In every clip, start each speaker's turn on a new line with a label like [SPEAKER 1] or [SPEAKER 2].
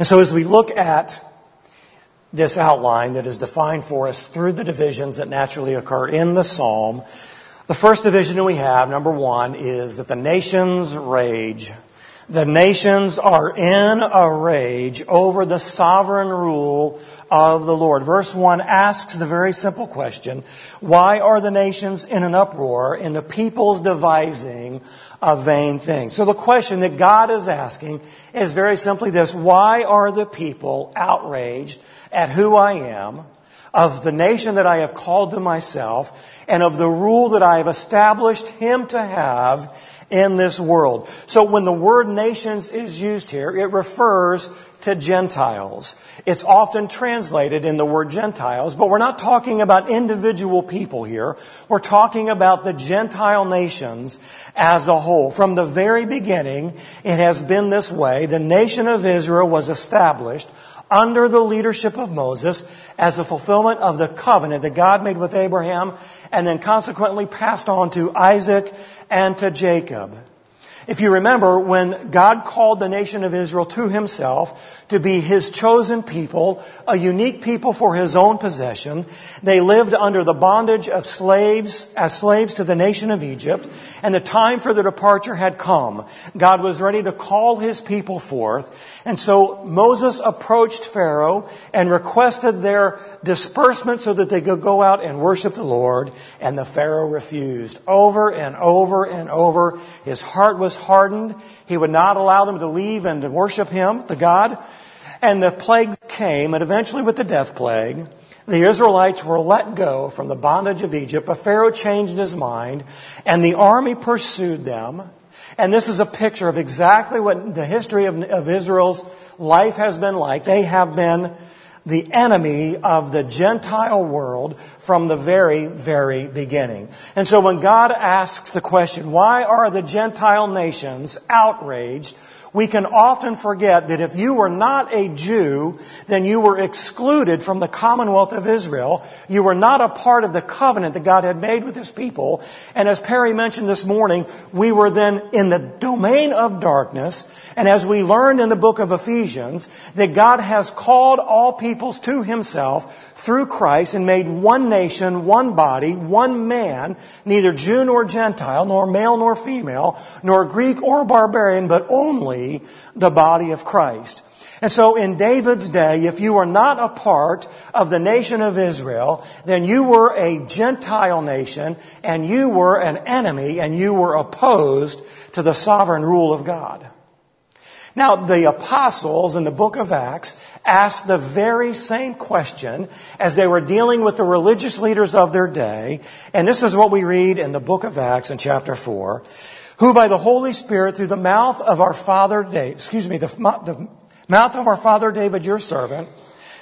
[SPEAKER 1] And so as we look at this outline that is defined for us through the divisions that naturally occur in the psalm, the first division that we have, number one, is that the nations rage. The nations are in a rage over the sovereign rule of the Lord. Verse 1 asks the very simple question, why are the nations in an uproar and the peoples devising a vain thing? So the question that God is asking is very simply this, why are the people outraged at who I am, of the nation that I have called to myself, and of the rule that I have established him to have in this world. So when the word nations is used here, it refers to Gentiles. It's often translated in the word Gentiles, but we're not talking about individual people here. We're talking about the Gentile nations as a whole. From the very beginning, it has been this way. The nation of Israel was established under the leadership of Moses as a fulfillment of the covenant that God made with Abraham and then consequently passed on to Isaac and to Jacob. If you remember, when God called the nation of Israel to himself to be his chosen people, a unique people for his own possession, they lived under the bondage of slaves, as slaves to the nation of Egypt, and the time for their departure had come. God was ready to call his people forth, and so Moses approached Pharaoh and requested their disbursement so that they could go out and worship the Lord, and the Pharaoh refused. Over and over and over, his heart was hardened. He would not allow them to leave and to worship him, the God. And the plagues came, and eventually with the death plague, the Israelites were let go from the bondage of Egypt, but Pharaoh changed his mind, and the army pursued them. And this is a picture of exactly what the history of, of Israel's life has been like. They have been the enemy of the Gentile world from the very, very beginning. And so when God asks the question, why are the Gentile nations outraged we can often forget that if you were not a Jew, then you were excluded from the commonwealth of Israel. You were not a part of the covenant that God had made with his people. And as Perry mentioned this morning, we were then in the domain of darkness. And as we learned in the book of Ephesians, that God has called all peoples to himself through Christ and made one nation, one body, one man, neither Jew nor Gentile, nor male nor female, nor Greek or barbarian, but only the body of Christ. And so in David's day, if you were not a part of the nation of Israel, then you were a Gentile nation and you were an enemy and you were opposed to the sovereign rule of God. Now, the apostles in the book of Acts asked the very same question as they were dealing with the religious leaders of their day. And this is what we read in the book of Acts in chapter 4 who by the Holy Spirit through the mouth of our father David, excuse me, the, the mouth of our father David, your servant,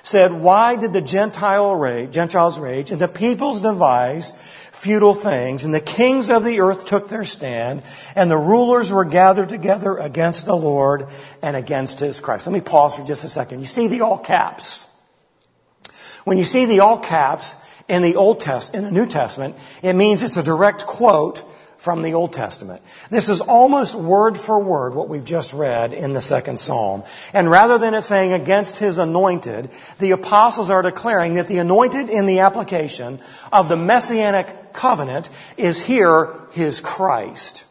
[SPEAKER 1] said, why did the Gentile rage, Gentiles rage and the peoples devise futile things and the kings of the earth took their stand and the rulers were gathered together against the Lord and against his Christ. Let me pause for just a second. You see the all caps. When you see the all caps in the Old Test, in the New Testament, it means it's a direct quote from the Old Testament. This is almost word for word what we've just read in the second psalm. And rather than it saying against his anointed, the apostles are declaring that the anointed in the application of the messianic covenant is here his Christ.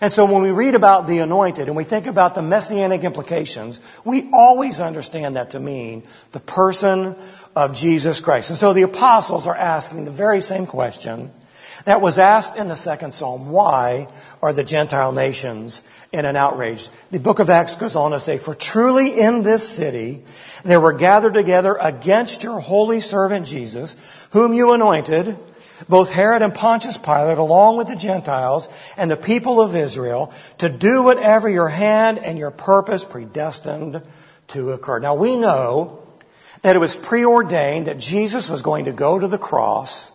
[SPEAKER 1] And so when we read about the anointed and we think about the messianic implications, we always understand that to mean the person of Jesus Christ. And so the apostles are asking the very same question that was asked in the second psalm, why are the Gentile nations in an outrage? The book of Acts goes on to say, for truly in this city there were gathered together against your holy servant Jesus, whom you anointed, both Herod and Pontius Pilate, along with the Gentiles and the people of Israel, to do whatever your hand and your purpose predestined to occur. Now we know that it was preordained that Jesus was going to go to the cross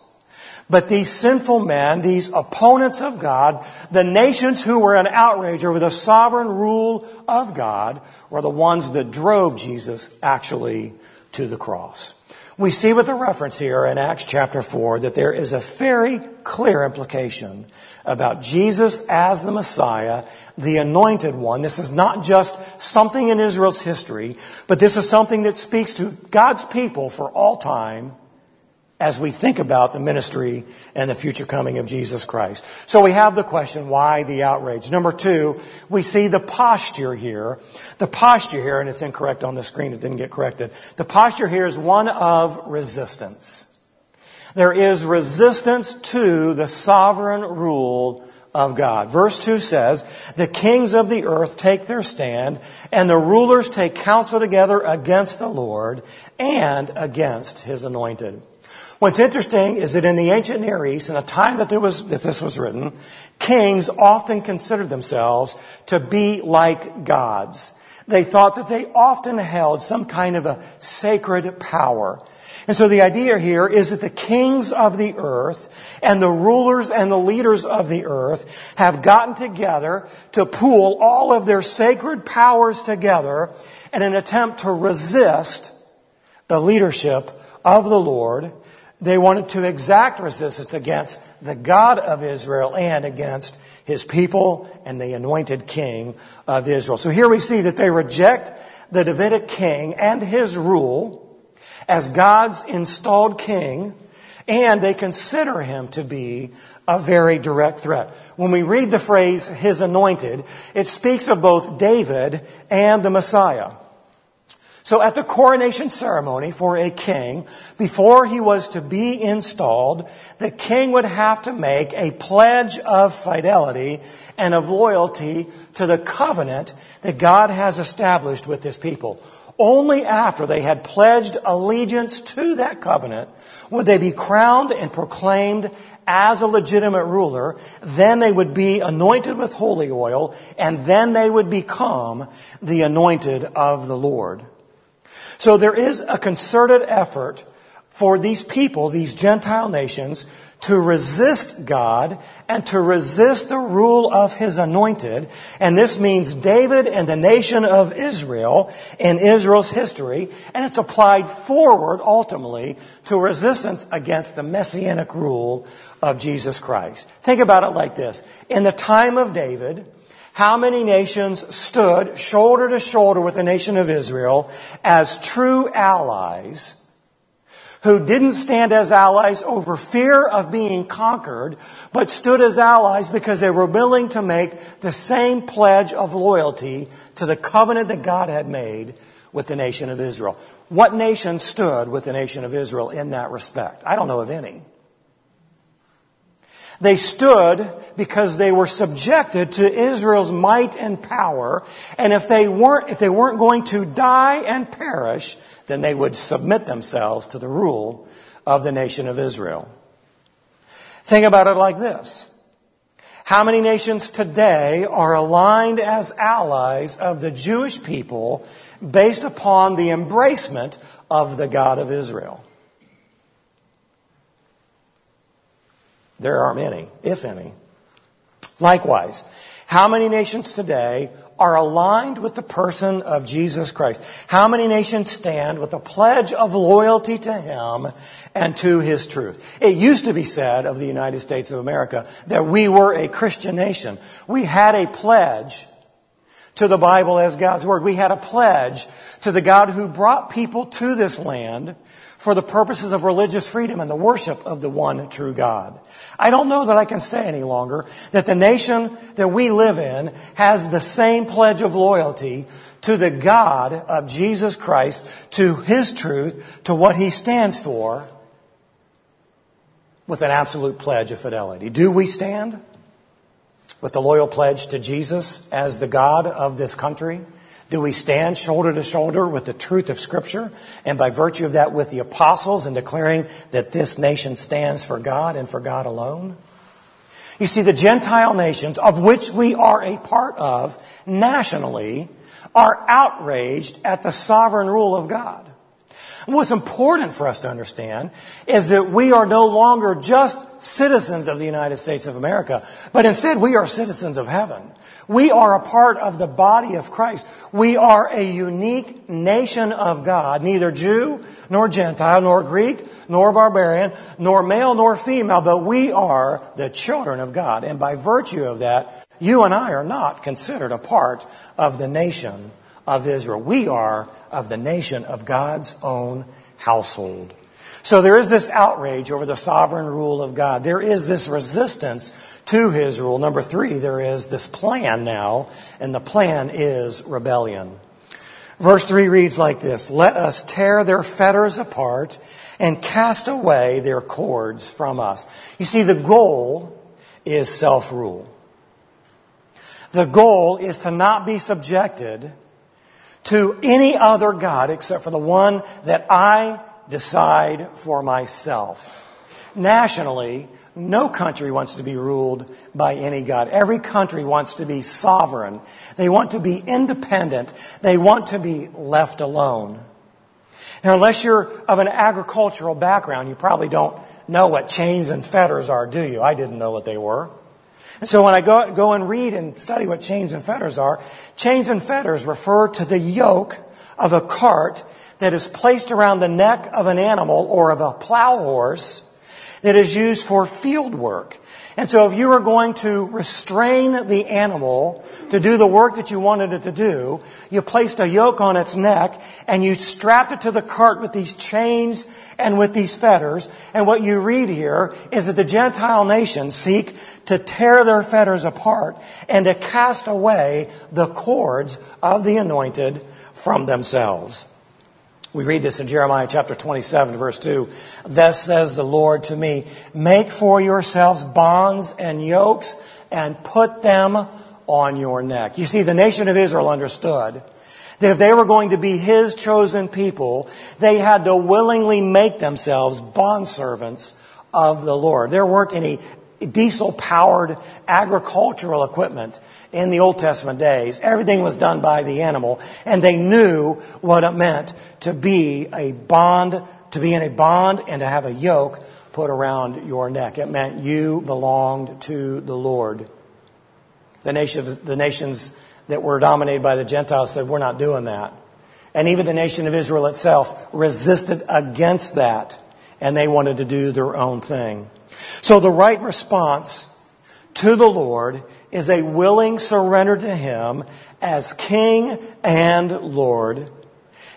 [SPEAKER 1] but these sinful men, these opponents of God, the nations who were in outrage over the sovereign rule of God, were the ones that drove Jesus actually to the cross. we see with the reference here in Acts chapter 4 that there is a very clear implication about Jesus as the Messiah, the anointed one. This is not just something in Israel's history, but this is something that speaks to God's people for all time as we think about the ministry and the future coming of Jesus Christ. So we have the question, why the outrage? Number two, we see the posture here. The posture here, and it's incorrect on the screen, it didn't get corrected. The posture here is one of resistance. There is resistance to the sovereign rule of God. Verse 2 says, The kings of the earth take their stand, and the rulers take counsel together against the Lord and against his anointed. What's interesting is that in the ancient Near East, in the time that, was, that this was written, kings often considered themselves to be like gods. They thought that they often held some kind of a sacred power. And so the idea here is that the kings of the earth and the rulers and the leaders of the earth have gotten together to pool all of their sacred powers together in an attempt to resist the leadership of the Lord they wanted to exact resistance against the God of Israel and against his people and the anointed king of Israel. So here we see that they reject the Davidic king and his rule as God's installed king, and they consider him to be a very direct threat. When we read the phrase his anointed, it speaks of both David and the Messiah. So at the coronation ceremony for a king, before he was to be installed, the king would have to make a pledge of fidelity and of loyalty to the covenant that God has established with his people. Only after they had pledged allegiance to that covenant would they be crowned and proclaimed as a legitimate ruler. Then they would be anointed with holy oil and then they would become the anointed of the Lord. So there is a concerted effort for these people, these Gentile nations, to resist God and to resist the rule of His anointed. And this means David and the nation of Israel in Israel's history. And it's applied forward ultimately to resistance against the messianic rule of Jesus Christ. Think about it like this. In the time of David, how many nations stood shoulder to shoulder with the nation of Israel as true allies who didn't stand as allies over fear of being conquered, but stood as allies because they were willing to make the same pledge of loyalty to the covenant that God had made with the nation of Israel. What nation stood with the nation of Israel in that respect? I don't know of any. They stood because they were subjected to Israel's might and power, and if they weren't, if they weren't going to die and perish, then they would submit themselves to the rule of the nation of Israel. Think about it like this. How many nations today are aligned as allies of the Jewish people based upon the embracement of the God of Israel? There aren't many, if any. Likewise, how many nations today are aligned with the person of Jesus Christ? How many nations stand with a pledge of loyalty to Him and to His truth? It used to be said of the United States of America that we were a Christian nation. We had a pledge to the Bible as God's Word. We had a pledge to the God who brought people to this land for the purposes of religious freedom and the worship of the one true God. I don't know that I can say any longer that the nation that we live in has the same pledge of loyalty to the God of Jesus Christ, to His truth, to what He stands for, with an absolute pledge of fidelity. Do we stand with the loyal pledge to Jesus as the God of this country? Do we stand shoulder to shoulder with the truth of Scripture and by virtue of that with the apostles in declaring that this nation stands for God and for God alone? You see, the Gentile nations of which we are a part of nationally are outraged at the sovereign rule of God. What's important for us to understand is that we are no longer just citizens of the United States of America, but instead we are citizens of heaven. We are a part of the body of Christ. We are a unique nation of God, neither Jew nor Gentile, nor Greek, nor barbarian, nor male nor female, but we are the children of God. And by virtue of that, you and I are not considered a part of the nation of Israel. We are of the nation of God's own household. So there is this outrage over the sovereign rule of God. There is this resistance to His rule. Number three, there is this plan now, and the plan is rebellion. Verse three reads like this, Let us tear their fetters apart and cast away their cords from us. You see, the goal is self-rule. The goal is to not be subjected to any other God except for the one that I decide for myself. Nationally, no country wants to be ruled by any God. Every country wants to be sovereign. They want to be independent. They want to be left alone. Now, unless you're of an agricultural background, you probably don't know what chains and fetters are, do you? I didn't know what they were. And so when I go, go and read and study what chains and fetters are, chains and fetters refer to the yoke of a cart that is placed around the neck of an animal or of a plow horse that is used for field work. And so if you were going to restrain the animal to do the work that you wanted it to do, you placed a yoke on its neck and you strapped it to the cart with these chains and with these fetters. And what you read here is that the Gentile nations seek to tear their fetters apart and to cast away the cords of the anointed from themselves. We read this in Jeremiah chapter 27 verse 2. Thus says the Lord to me, make for yourselves bonds and yokes and put them on your neck. You see, the nation of Israel understood that if they were going to be His chosen people, they had to willingly make themselves bondservants of the Lord. There weren't any diesel powered agricultural equipment in the Old Testament days. Everything was done by the animal, and they knew what it meant to be a bond, to be in a bond and to have a yoke put around your neck. It meant you belonged to the Lord. The, nation, the nations that were dominated by the Gentiles said, we're not doing that. And even the nation of Israel itself resisted against that, and they wanted to do their own thing. So the right response to the Lord is a willing surrender to Him as King and Lord,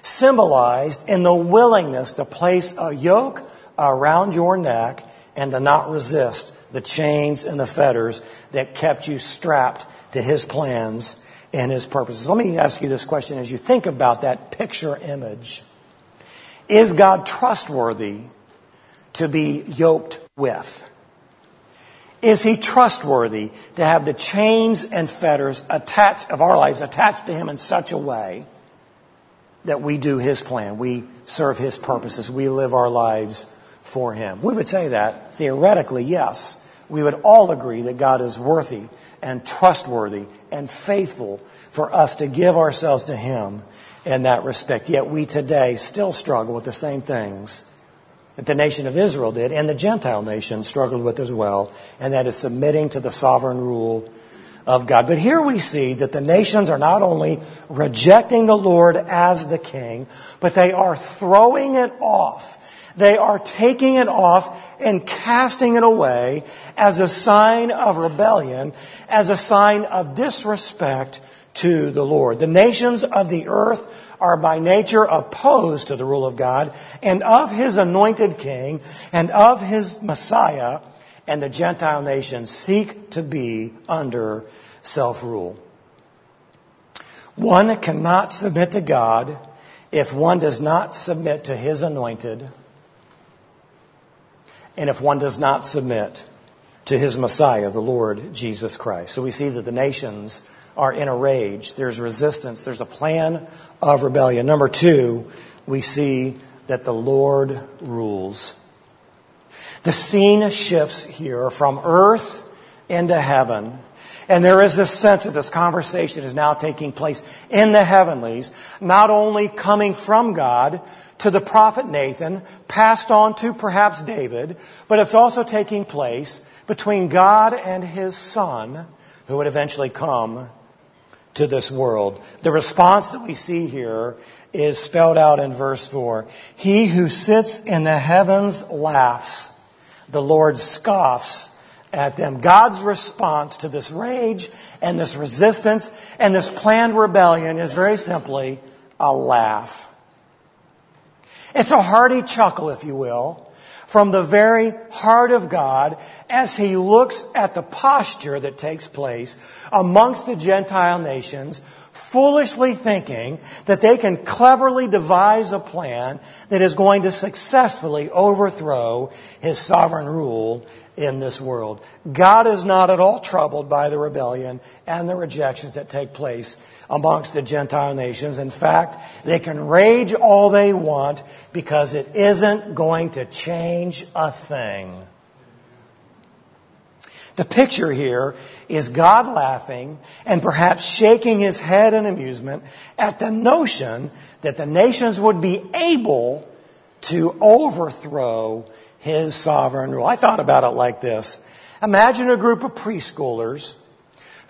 [SPEAKER 1] symbolized in the willingness to place a yoke around your neck and to not resist the chains and the fetters that kept you strapped to His plans and His purposes. Let me ask you this question as you think about that picture image. Is God trustworthy to be yoked with? Is he trustworthy to have the chains and fetters attached of our lives attached to him in such a way that we do his plan, we serve his purposes, we live our lives for him? We would say that theoretically, yes. We would all agree that God is worthy and trustworthy and faithful for us to give ourselves to him in that respect. Yet we today still struggle with the same things that the nation of Israel did and the Gentile nation struggled with as well, and that is submitting to the sovereign rule of God. But here we see that the nations are not only rejecting the Lord as the king, but they are throwing it off. They are taking it off and casting it away as a sign of rebellion, as a sign of disrespect to the Lord. The nations of the earth are by nature opposed to the rule of God and of His anointed King and of His Messiah, and the Gentile nations seek to be under self-rule. One cannot submit to God if one does not submit to His anointed and if one does not submit to His Messiah, the Lord Jesus Christ. So we see that the nations are in a rage. There's resistance. There's a plan of rebellion. Number two, we see that the Lord rules. The scene shifts here from earth into heaven. And there is this sense that this conversation is now taking place in the heavenlies, not only coming from God to the prophet Nathan, passed on to perhaps David, but it's also taking place between God and his son, who would eventually come to this world. The response that we see here is spelled out in verse 4. He who sits in the heavens laughs. The Lord scoffs at them. God's response to this rage and this resistance and this planned rebellion is very simply a laugh. It's a hearty chuckle, if you will, from the very heart of God as He looks at the posture that takes place amongst the Gentile nations, foolishly thinking that they can cleverly devise a plan that is going to successfully overthrow His sovereign rule in this world. God is not at all troubled by the rebellion and the rejections that take place amongst the Gentile nations. In fact, they can rage all they want because it isn't going to change a thing. The picture here is God laughing and perhaps shaking his head in amusement at the notion that the nations would be able to overthrow his sovereign rule. I thought about it like this. Imagine a group of preschoolers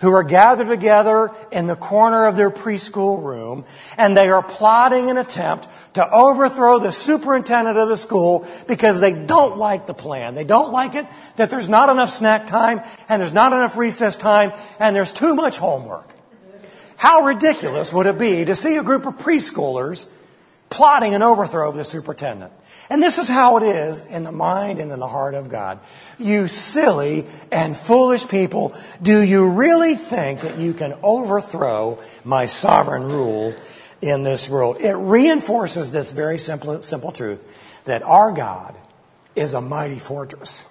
[SPEAKER 1] who are gathered together in the corner of their preschool room and they are plotting an attempt to overthrow the superintendent of the school because they don't like the plan. They don't like it that there's not enough snack time and there's not enough recess time and there's too much homework. How ridiculous would it be to see a group of preschoolers plotting an overthrow of the superintendent? And this is how it is in the mind and in the heart of God. You silly and foolish people, do you really think that you can overthrow my sovereign rule in this world? It reinforces this very simple, simple truth that our God is a mighty fortress.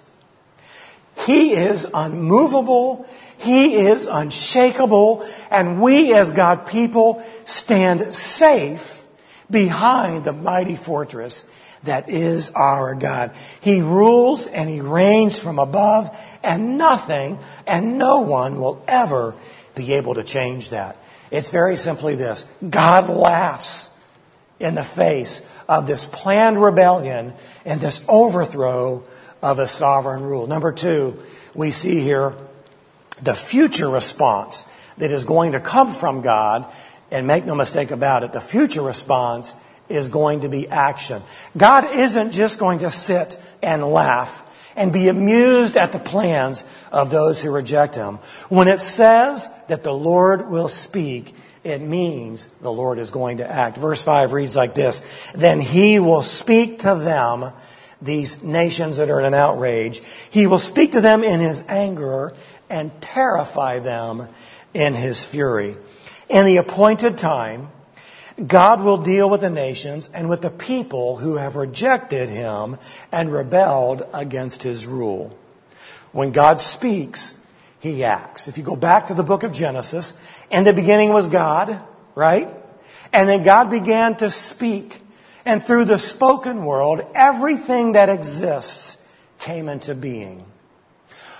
[SPEAKER 1] He is unmovable. He is unshakable. And we as God people stand safe behind the mighty fortress that is our God. He rules and He reigns from above and nothing and no one will ever be able to change that. It's very simply this. God laughs in the face of this planned rebellion and this overthrow of a sovereign rule. Number two, we see here the future response that is going to come from God and make no mistake about it, the future response is going to be action. God isn't just going to sit and laugh and be amused at the plans of those who reject Him. When it says that the Lord will speak, it means the Lord is going to act. Verse 5 reads like this, Then He will speak to them, these nations that are in an outrage. He will speak to them in His anger and terrify them in His fury. In the appointed time, God will deal with the nations and with the people who have rejected him and rebelled against his rule. When God speaks, he acts. If you go back to the book of Genesis, in the beginning was God, right? And then God began to speak. And through the spoken world, everything that exists came into being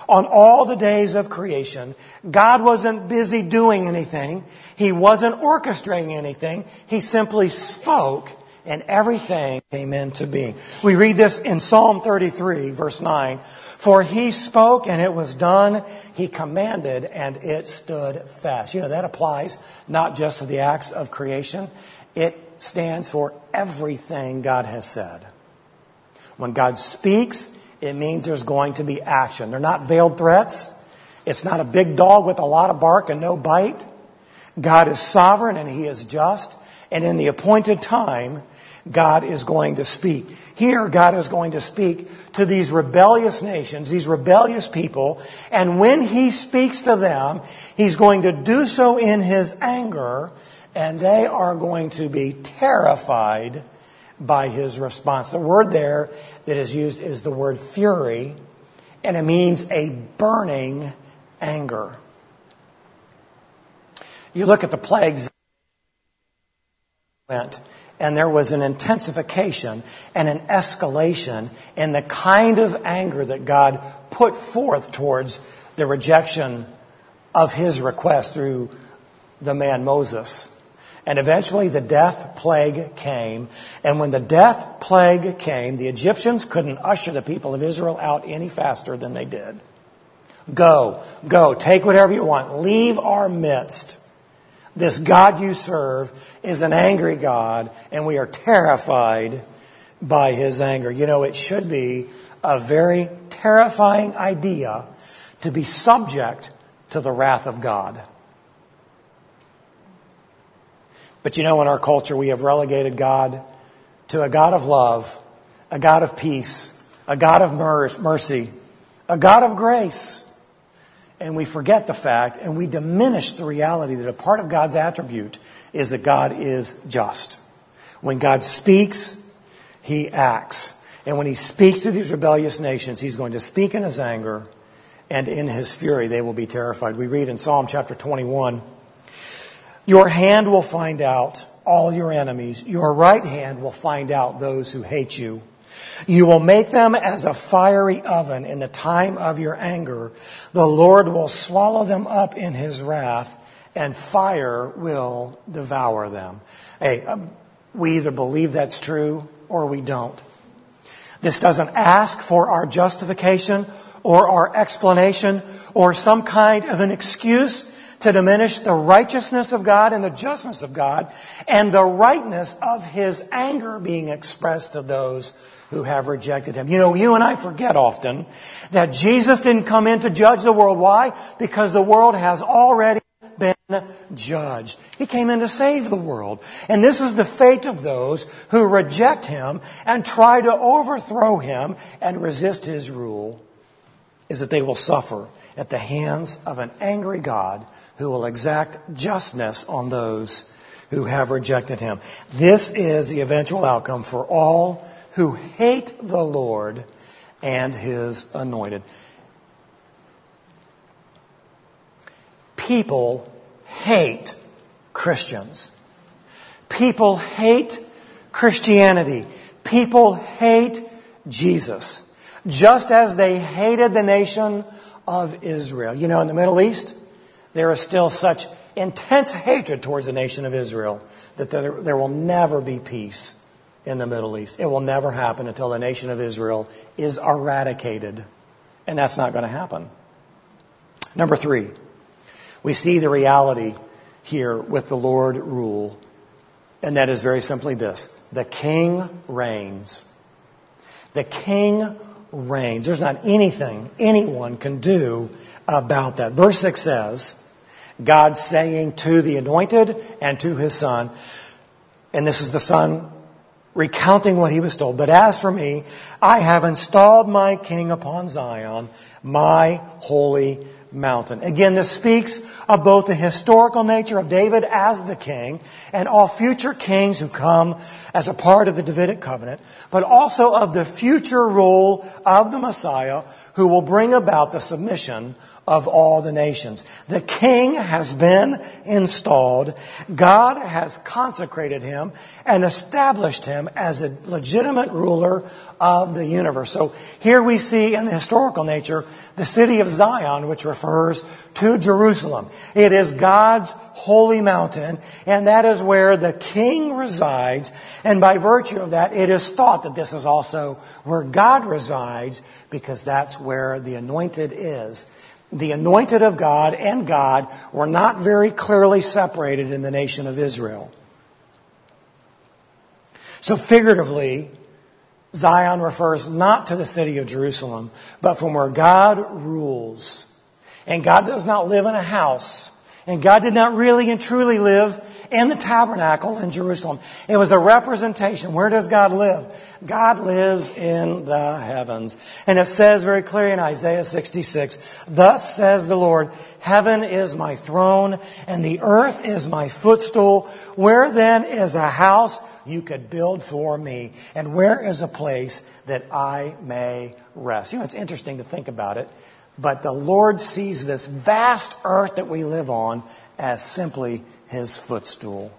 [SPEAKER 1] on all the days of creation. God wasn't busy doing anything. He wasn't orchestrating anything. He simply spoke and everything came into being. We read this in Psalm 33 verse 9. For he spoke and it was done. He commanded and it stood fast. You know, that applies not just to the acts of creation. It stands for everything God has said. When God speaks, it means there's going to be action. They're not veiled threats. It's not a big dog with a lot of bark and no bite. God is sovereign and He is just. And in the appointed time, God is going to speak. Here, God is going to speak to these rebellious nations, these rebellious people, and when He speaks to them, He's going to do so in His anger, and they are going to be terrified by his response. The word there that is used is the word fury, and it means a burning anger. You look at the plagues went, and there was an intensification and an escalation in the kind of anger that God put forth towards the rejection of his request through the man Moses. And eventually the death plague came. And when the death plague came, the Egyptians couldn't usher the people of Israel out any faster than they did. Go, go, take whatever you want. Leave our midst. This God you serve is an angry God, and we are terrified by his anger. You know, it should be a very terrifying idea to be subject to the wrath of God. But you know, in our culture, we have relegated God to a God of love, a God of peace, a God of mercy, a God of grace. And we forget the fact and we diminish the reality that a part of God's attribute is that God is just. When God speaks, He acts. And when He speaks to these rebellious nations, He's going to speak in His anger and in His fury they will be terrified. We read in Psalm chapter 21, your hand will find out all your enemies. Your right hand will find out those who hate you. You will make them as a fiery oven in the time of your anger. The Lord will swallow them up in his wrath and fire will devour them. Hey, um, we either believe that's true or we don't. This doesn't ask for our justification or our explanation or some kind of an excuse to diminish the righteousness of God and the justness of God and the rightness of His anger being expressed to those who have rejected Him. You know, you and I forget often that Jesus didn't come in to judge the world. Why? Because the world has already been judged. He came in to save the world. And this is the fate of those who reject Him and try to overthrow Him and resist His rule is that they will suffer at the hands of an angry God who will exact justness on those who have rejected him. This is the eventual outcome for all who hate the Lord and his anointed. People hate Christians. People hate Christianity. People hate Jesus. Just as they hated the nation of Israel. You know, in the Middle East, there is still such intense hatred towards the nation of Israel that there, there will never be peace in the Middle East. It will never happen until the nation of Israel is eradicated. And that's not going to happen. Number three, we see the reality here with the Lord rule. And that is very simply this. The king reigns. The king reigns. There's not anything anyone can do about that. Verse 6 says, God saying to the anointed and to his son, and this is the son recounting what he was told, but as for me, I have installed my king upon Zion, my holy mountain. Again, this speaks of both the historical nature of David as the king and all future kings who come as a part of the Davidic covenant, but also of the future rule of the Messiah who will bring about the submission of all the nations. The king has been installed. God has consecrated him and established him as a legitimate ruler of the universe. So here we see in the historical nature the city of Zion, which refers to Jerusalem. It is God's holy mountain, and that is where the king resides. And by virtue of that, it is thought that this is also where God resides because that's where the anointed is the anointed of God and God were not very clearly separated in the nation of Israel. So figuratively, Zion refers not to the city of Jerusalem, but from where God rules. And God does not live in a house. And God did not really and truly live in the tabernacle in Jerusalem. It was a representation. Where does God live? God lives in the heavens. And it says very clearly in Isaiah 66, Thus says the Lord, Heaven is my throne, and the earth is my footstool. Where then is a house you could build for me? And where is a place that I may rest? You know, it's interesting to think about it. But the Lord sees this vast earth that we live on as simply his footstool.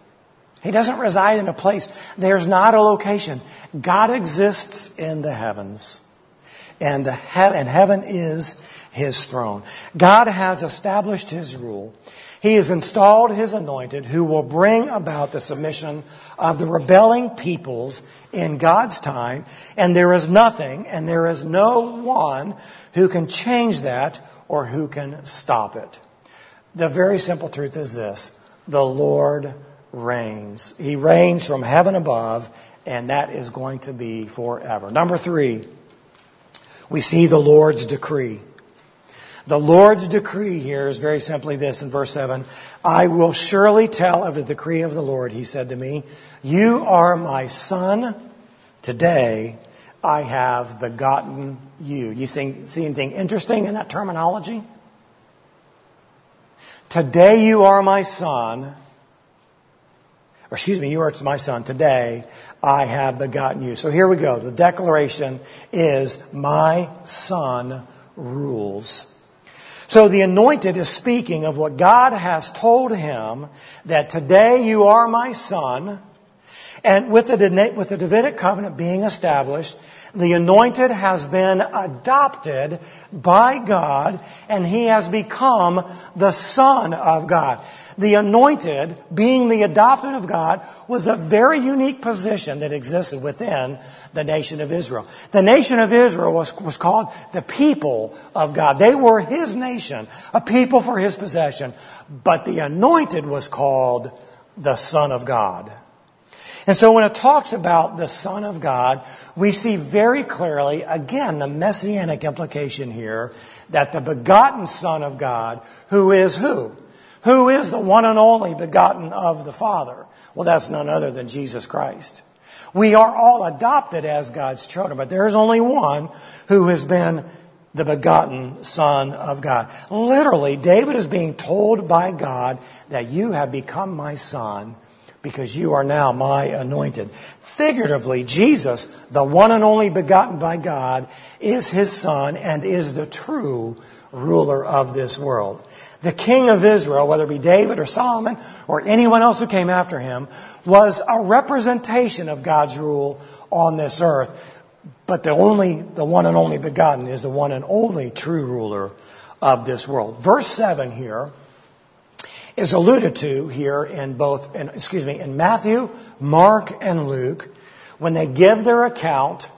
[SPEAKER 1] He doesn't reside in a place. There's not a location. God exists in the heavens. And, the he- and heaven is his throne. God has established his rule. He has installed His anointed who will bring about the submission of the rebelling peoples in God's time. And there is nothing and there is no one who can change that or who can stop it. The very simple truth is this. The Lord reigns. He reigns from heaven above and that is going to be forever. Number three, we see the Lord's decree. The Lord's decree here is very simply this in verse 7. I will surely tell of the decree of the Lord, he said to me. You are my son. Today I have begotten you. You see, see anything interesting in that terminology? Today you are my son or excuse me, you are my son. Today I have begotten you. So here we go. The declaration is, my son rules. So the anointed is speaking of what God has told him that today you are my son. And with the, with the Davidic covenant being established, the anointed has been adopted by God and he has become the son of God. The anointed, being the adopted of God, was a very unique position that existed within the nation of Israel. The nation of Israel was, was called the people of God. They were his nation, a people for his possession. But the anointed was called the son of God. And so when it talks about the Son of God, we see very clearly, again, the messianic implication here that the begotten Son of God, who is who? Who is the one and only begotten of the Father? Well, that's none other than Jesus Christ. We are all adopted as God's children, but there is only one who has been the begotten Son of God. Literally, David is being told by God that you have become my son because you are now my anointed. Figuratively, Jesus, the one and only begotten by God, is his son and is the true ruler of this world. The king of Israel, whether it be David or Solomon or anyone else who came after him, was a representation of God's rule on this earth. But the only, the one and only begotten is the one and only true ruler of this world. Verse 7 here is alluded to here in both, in, excuse me, in Matthew, Mark, and Luke when they give their account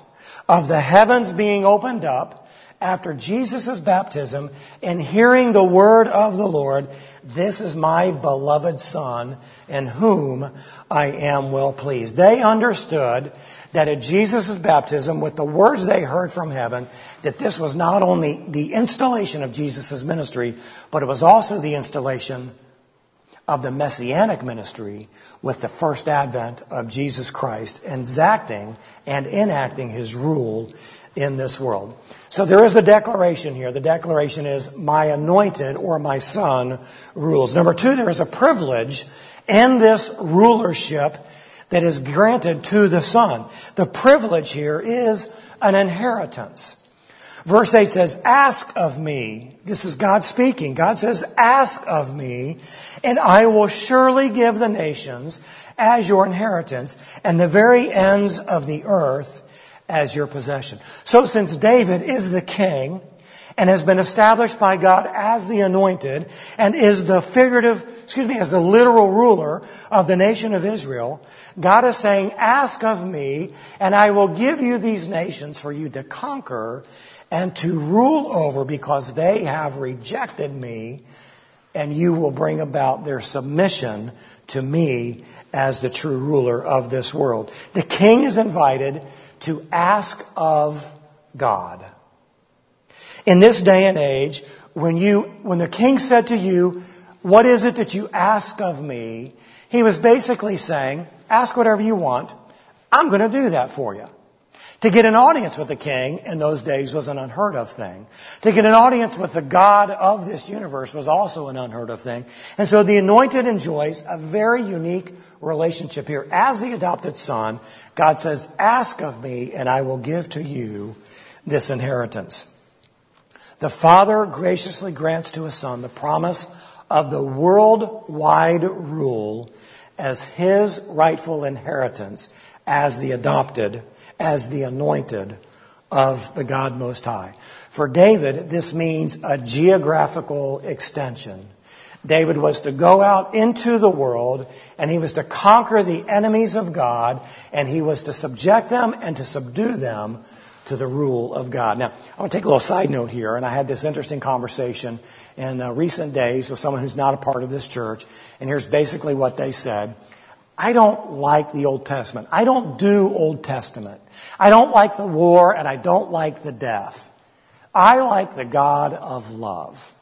[SPEAKER 1] of the heavens being opened up after Jesus' baptism and hearing the word of the Lord, this is my beloved son in whom I am well pleased. They understood that at Jesus' baptism, with the words they heard from heaven, that this was not only the installation of Jesus' ministry, but it was also the installation of the messianic ministry with the first advent of Jesus Christ exacting and enacting his rule in this world. So there is a declaration here. The declaration is, my anointed or my son rules. Number two, there is a privilege in this rulership that is granted to the son. The privilege here is an inheritance. Verse 8 says, ask of me. This is God speaking. God says, ask of me, and I will surely give the nations as your inheritance, and the very ends of the earth as your possession. So since David is the king, and has been established by God as the anointed, and is the figurative, excuse me, as the literal ruler of the nation of Israel, God is saying, ask of me, and I will give you these nations for you to conquer and to rule over because they have rejected me and you will bring about their submission to me as the true ruler of this world. The king is invited to ask of God. In this day and age, when you, when the king said to you, what is it that you ask of me? He was basically saying, ask whatever you want. I'm going to do that for you. To get an audience with the king in those days was an unheard of thing. To get an audience with the God of this universe was also an unheard of thing. And so the anointed enjoys a very unique relationship here. As the adopted son, God says, ask of me and I will give to you this inheritance. The father graciously grants to his son the promise of the worldwide rule as his rightful inheritance as the adopted as the anointed of the God Most High. For David, this means a geographical extension. David was to go out into the world and he was to conquer the enemies of God and he was to subject them and to subdue them to the rule of God. Now, I want to take a little side note here, and I had this interesting conversation in uh, recent days with someone who's not a part of this church, and here's basically what they said. I don't like the Old Testament. I don't do Old Testament. I don't like the war, and I don't like the death. I like the God of love.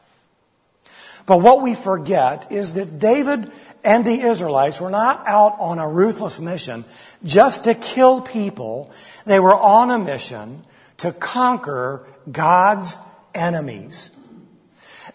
[SPEAKER 1] But what we forget is that David and the Israelites were not out on a ruthless mission just to kill people. They were on a mission to conquer God's enemies.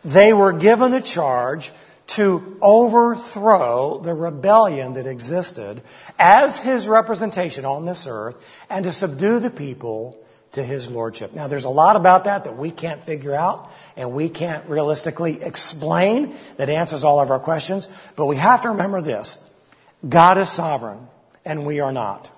[SPEAKER 1] They were given a charge to overthrow the rebellion that existed as his representation on this earth and to subdue the people to his lordship. Now there's a lot about that that we can't figure out and we can't realistically explain that answers all of our questions, but we have to remember this. God is sovereign and we are not.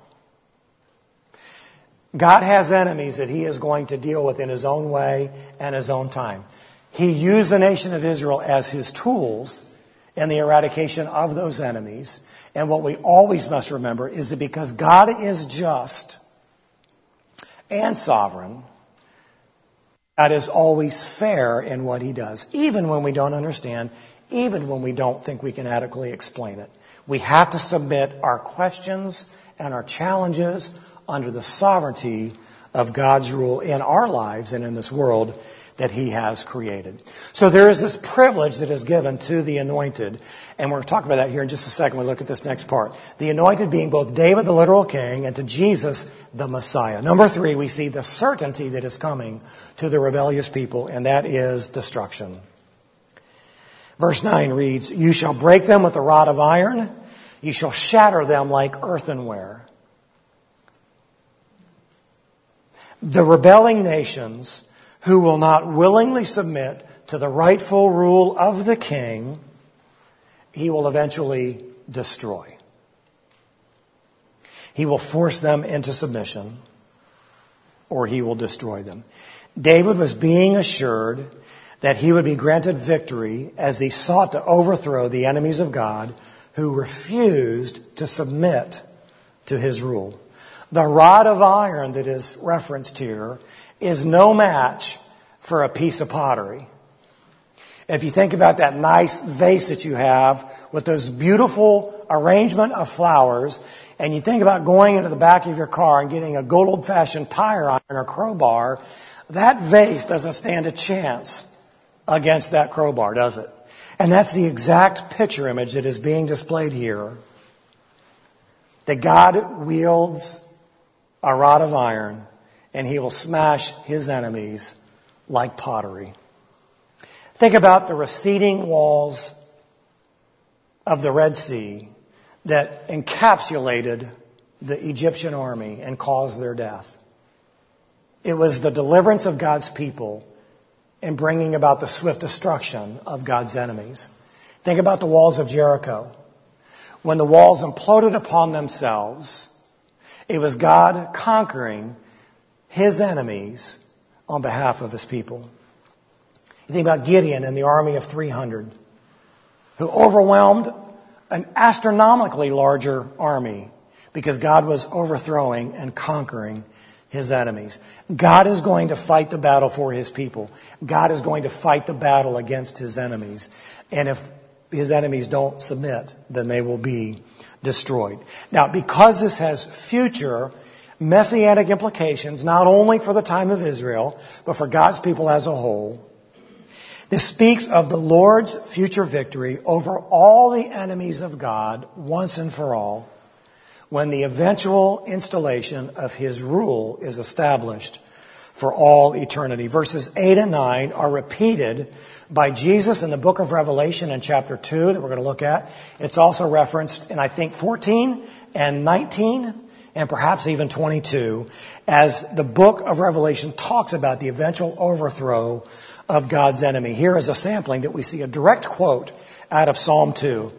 [SPEAKER 1] God has enemies that he is going to deal with in his own way and his own time. He used the nation of Israel as his tools in the eradication of those enemies. And what we always must remember is that because God is just, and sovereign. God is always fair in what he does, even when we don't understand, even when we don't think we can adequately explain it. We have to submit our questions and our challenges under the sovereignty of God's rule in our lives and in this world that he has created. So there is this privilege that is given to the anointed, and we're talk about that here in just a second. We look at this next part. The anointed being both David, the literal king, and to Jesus, the Messiah. Number three, we see the certainty that is coming to the rebellious people, and that is destruction. Verse 9 reads, You shall break them with a rod of iron, you shall shatter them like earthenware. The rebelling nations who will not willingly submit to the rightful rule of the king, he will eventually destroy. He will force them into submission or he will destroy them. David was being assured that he would be granted victory as he sought to overthrow the enemies of God who refused to submit to his rule. The rod of iron that is referenced here is no match for a piece of pottery. If you think about that nice vase that you have with those beautiful arrangement of flowers, and you think about going into the back of your car and getting a good old fashioned tire iron or crowbar, that vase doesn't stand a chance against that crowbar, does it? And that's the exact picture image that is being displayed here. That God wields a rod of iron and he will smash his enemies like pottery. Think about the receding walls of the Red Sea that encapsulated the Egyptian army and caused their death. It was the deliverance of God's people and bringing about the swift destruction of God's enemies. Think about the walls of Jericho. When the walls imploded upon themselves, it was God conquering his enemies on behalf of his people. You think about Gideon and the army of 300 who overwhelmed an astronomically larger army because God was overthrowing and conquering his enemies. God is going to fight the battle for his people. God is going to fight the battle against his enemies. And if his enemies don't submit, then they will be destroyed. Now, because this has future messianic implications, not only for the time of Israel, but for God's people as a whole, this speaks of the Lord's future victory over all the enemies of God once and for all when the eventual installation of His rule is established for all eternity. Verses 8 and 9 are repeated by Jesus in the book of Revelation in chapter 2 that we're going to look at. It's also referenced in, I think, 14 and 19 and perhaps even 22 as the book of Revelation talks about the eventual overthrow of God's enemy. Here is a sampling that we see a direct quote out of Psalm 2.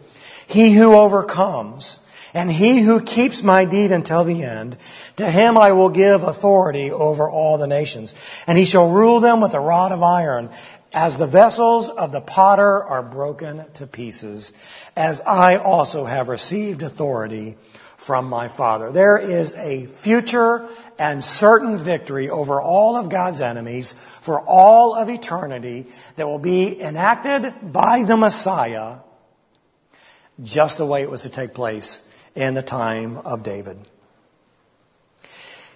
[SPEAKER 1] He who overcomes and he who keeps my deed until the end, to him I will give authority over all the nations. And he shall rule them with a rod of iron as the vessels of the potter are broken to pieces, as I also have received authority from my Father. There is a future and certain victory over all of God's enemies for all of eternity that will be enacted by the Messiah just the way it was to take place in the time of David.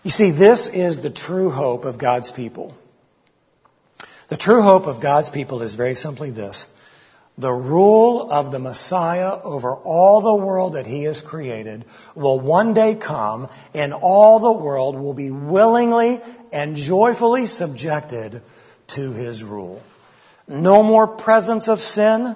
[SPEAKER 1] You see, this is the true hope of God's people. The true hope of God's people is very simply this. The rule of the Messiah over all the world that He has created will one day come and all the world will be willingly and joyfully subjected to His rule. No more presence of sin,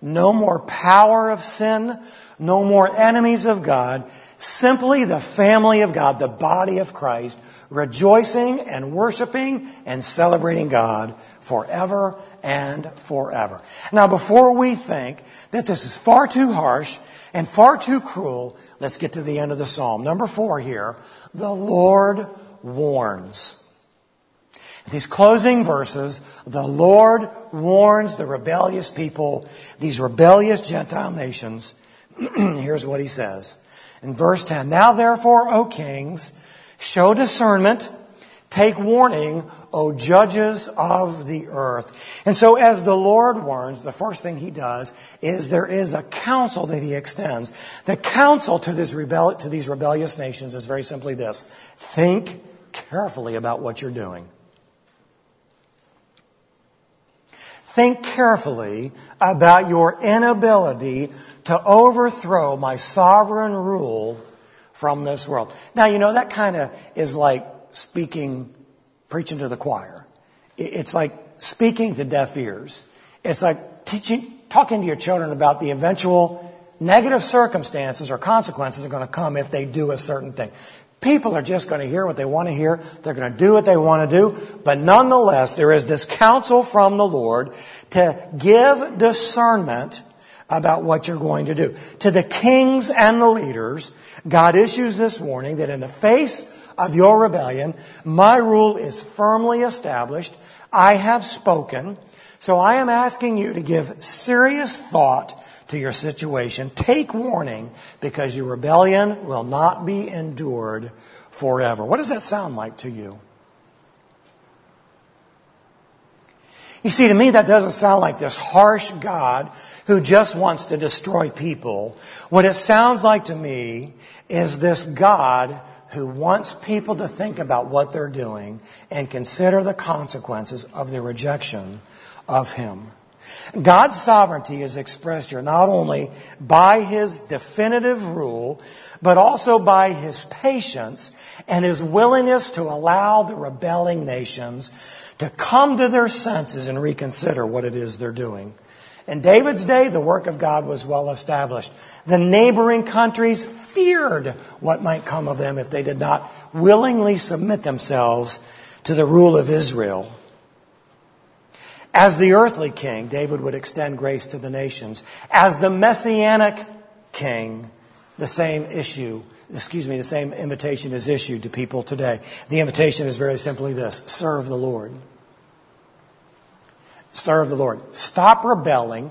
[SPEAKER 1] no more power of sin, no more enemies of God, simply the family of God, the body of Christ, rejoicing and worshiping and celebrating God forever and forever. Now before we think that this is far too harsh and far too cruel, let's get to the end of the psalm. Number four here, the Lord warns. These closing verses, the Lord warns the rebellious people, these rebellious Gentile nations. Here's what he says. In verse 10, Now therefore, O kings, show discernment, take warning, O judges of the earth. And so as the Lord warns, the first thing he does is there is a counsel that he extends. The counsel to, to these rebellious nations is very simply this. Think carefully about what you're doing. Think carefully about your inability to overthrow my sovereign rule from this world. Now, you know, that kind of is like speaking, preaching to the choir. It's like speaking to deaf ears. It's like teaching, talking to your children about the eventual negative circumstances or consequences are going to come if they do a certain thing. People are just going to hear what they want to hear. They're going to do what they want to do. But nonetheless, there is this counsel from the Lord to give discernment about what you're going to do. To the kings and the leaders, God issues this warning that in the face of your rebellion, my rule is firmly established. I have spoken. So I am asking you to give serious thought to your situation. Take warning because your rebellion will not be endured forever. What does that sound like to you? You see, to me, that doesn't sound like this harsh God who just wants to destroy people. What it sounds like to me is this God who wants people to think about what they're doing and consider the consequences of their rejection of Him. God's sovereignty is expressed here not only by His definitive rule, but also by His patience and His willingness to allow the rebelling nations to come to their senses and reconsider what it is they're doing. In David's day, the work of God was well established. The neighboring countries feared what might come of them if they did not willingly submit themselves to the rule of Israel. As the earthly king, David would extend grace to the nations. As the messianic king, the same issue, excuse me, the same invitation is issued to people today. The invitation is very simply this serve the Lord. Serve the Lord. Stop rebelling.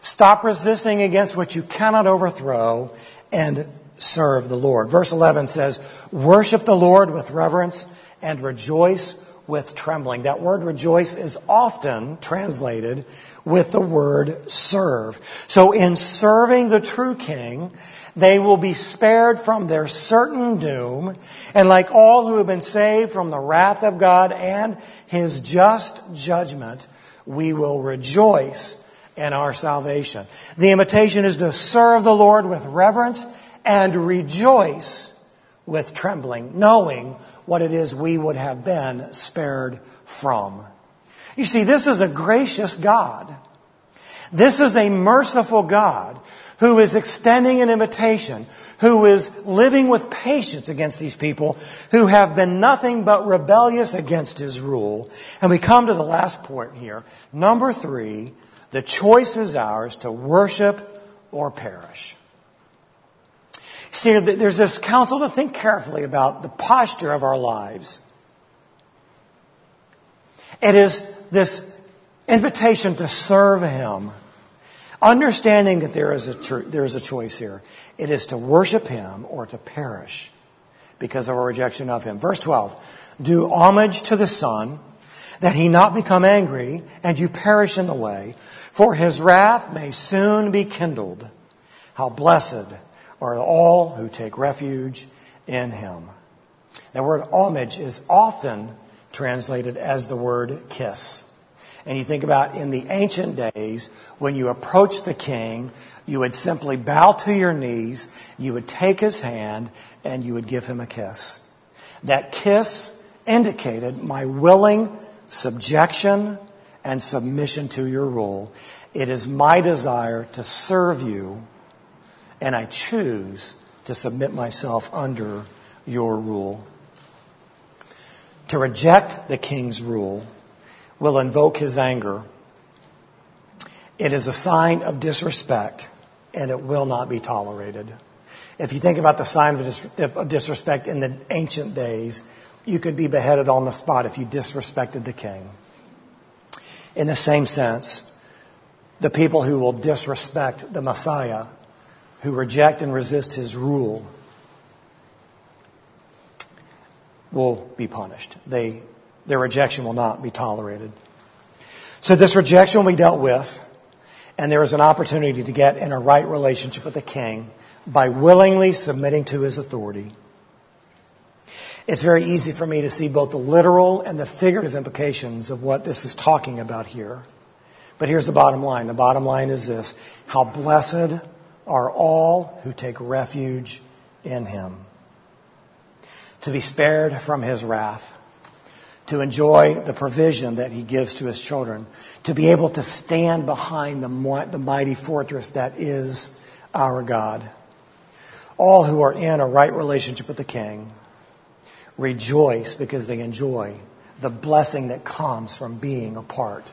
[SPEAKER 1] Stop resisting against what you cannot overthrow and serve the Lord. Verse 11 says, Worship the Lord with reverence and rejoice with trembling. That word rejoice is often translated with the word serve. So in serving the true king, they will be spared from their certain doom. And like all who have been saved from the wrath of God and his just judgment, we will rejoice in our salvation. The invitation is to serve the Lord with reverence and rejoice with trembling, knowing what it is we would have been spared from. You see, this is a gracious God. This is a merciful God who is extending an invitation, who is living with patience against these people who have been nothing but rebellious against his rule. And we come to the last point here. Number three, the choice is ours to worship or perish. See, there's this counsel to think carefully about the posture of our lives. It is this invitation to serve Him. Understanding that there is a tr- there is a choice here. It is to worship Him or to perish because of our rejection of Him. Verse 12. Do homage to the Son that He not become angry and you perish in the way, for His wrath may soon be kindled. How blessed are all who take refuge in Him. The word homage is often translated as the word kiss. And you think about in the ancient days, when you approached the king, you would simply bow to your knees, you would take his hand, and you would give him a kiss. That kiss indicated my willing subjection and submission to your rule. It is my desire to serve you, and I choose to submit myself under your rule. To reject the king's rule will invoke his anger. It is a sign of disrespect and it will not be tolerated. If you think about the sign of disrespect in the ancient days, you could be beheaded on the spot if you disrespected the king. In the same sense, the people who will disrespect the Messiah, who reject and resist his rule, will be punished. They, their rejection will not be tolerated. So this rejection will be dealt with, and there is an opportunity to get in a right relationship with the king by willingly submitting to his authority. It's very easy for me to see both the literal and the figurative implications of what this is talking about here. But here's the bottom line. The bottom line is this. How blessed are all who take refuge in him to be spared from his wrath, to enjoy the provision that he gives to his children, to be able to stand behind the, the mighty fortress that is our God. All who are in a right relationship with the King rejoice because they enjoy the blessing that comes from being a part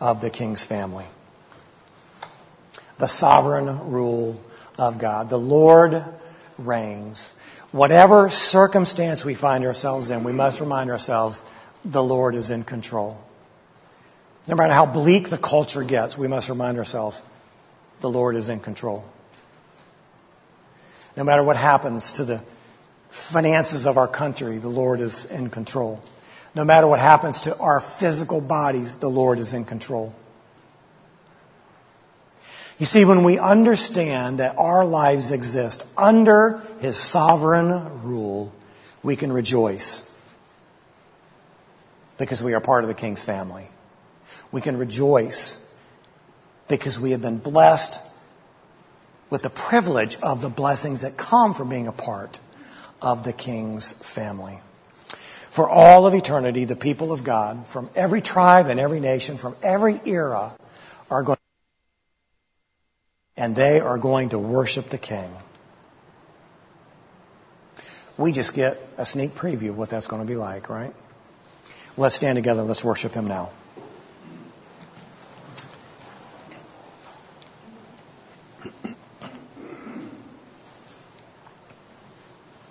[SPEAKER 1] of the King's family. The sovereign rule of God. The Lord reigns. Whatever circumstance we find ourselves in, we must remind ourselves the Lord is in control. No matter how bleak the culture gets, we must remind ourselves the Lord is in control. No matter what happens to the finances of our country, the Lord is in control. No matter what happens to our physical bodies, the Lord is in control. You see, when we understand that our lives exist under His sovereign rule, we can rejoice because we are part of the King's family. We can rejoice because we have been blessed with the privilege of the blessings that come from being a part of the King's family. For all of eternity, the people of God from every tribe and every nation, from every era, are going and they are going to worship the King. We just get a sneak preview of what that's going to be like, right? Let's stand together. Let's worship Him now.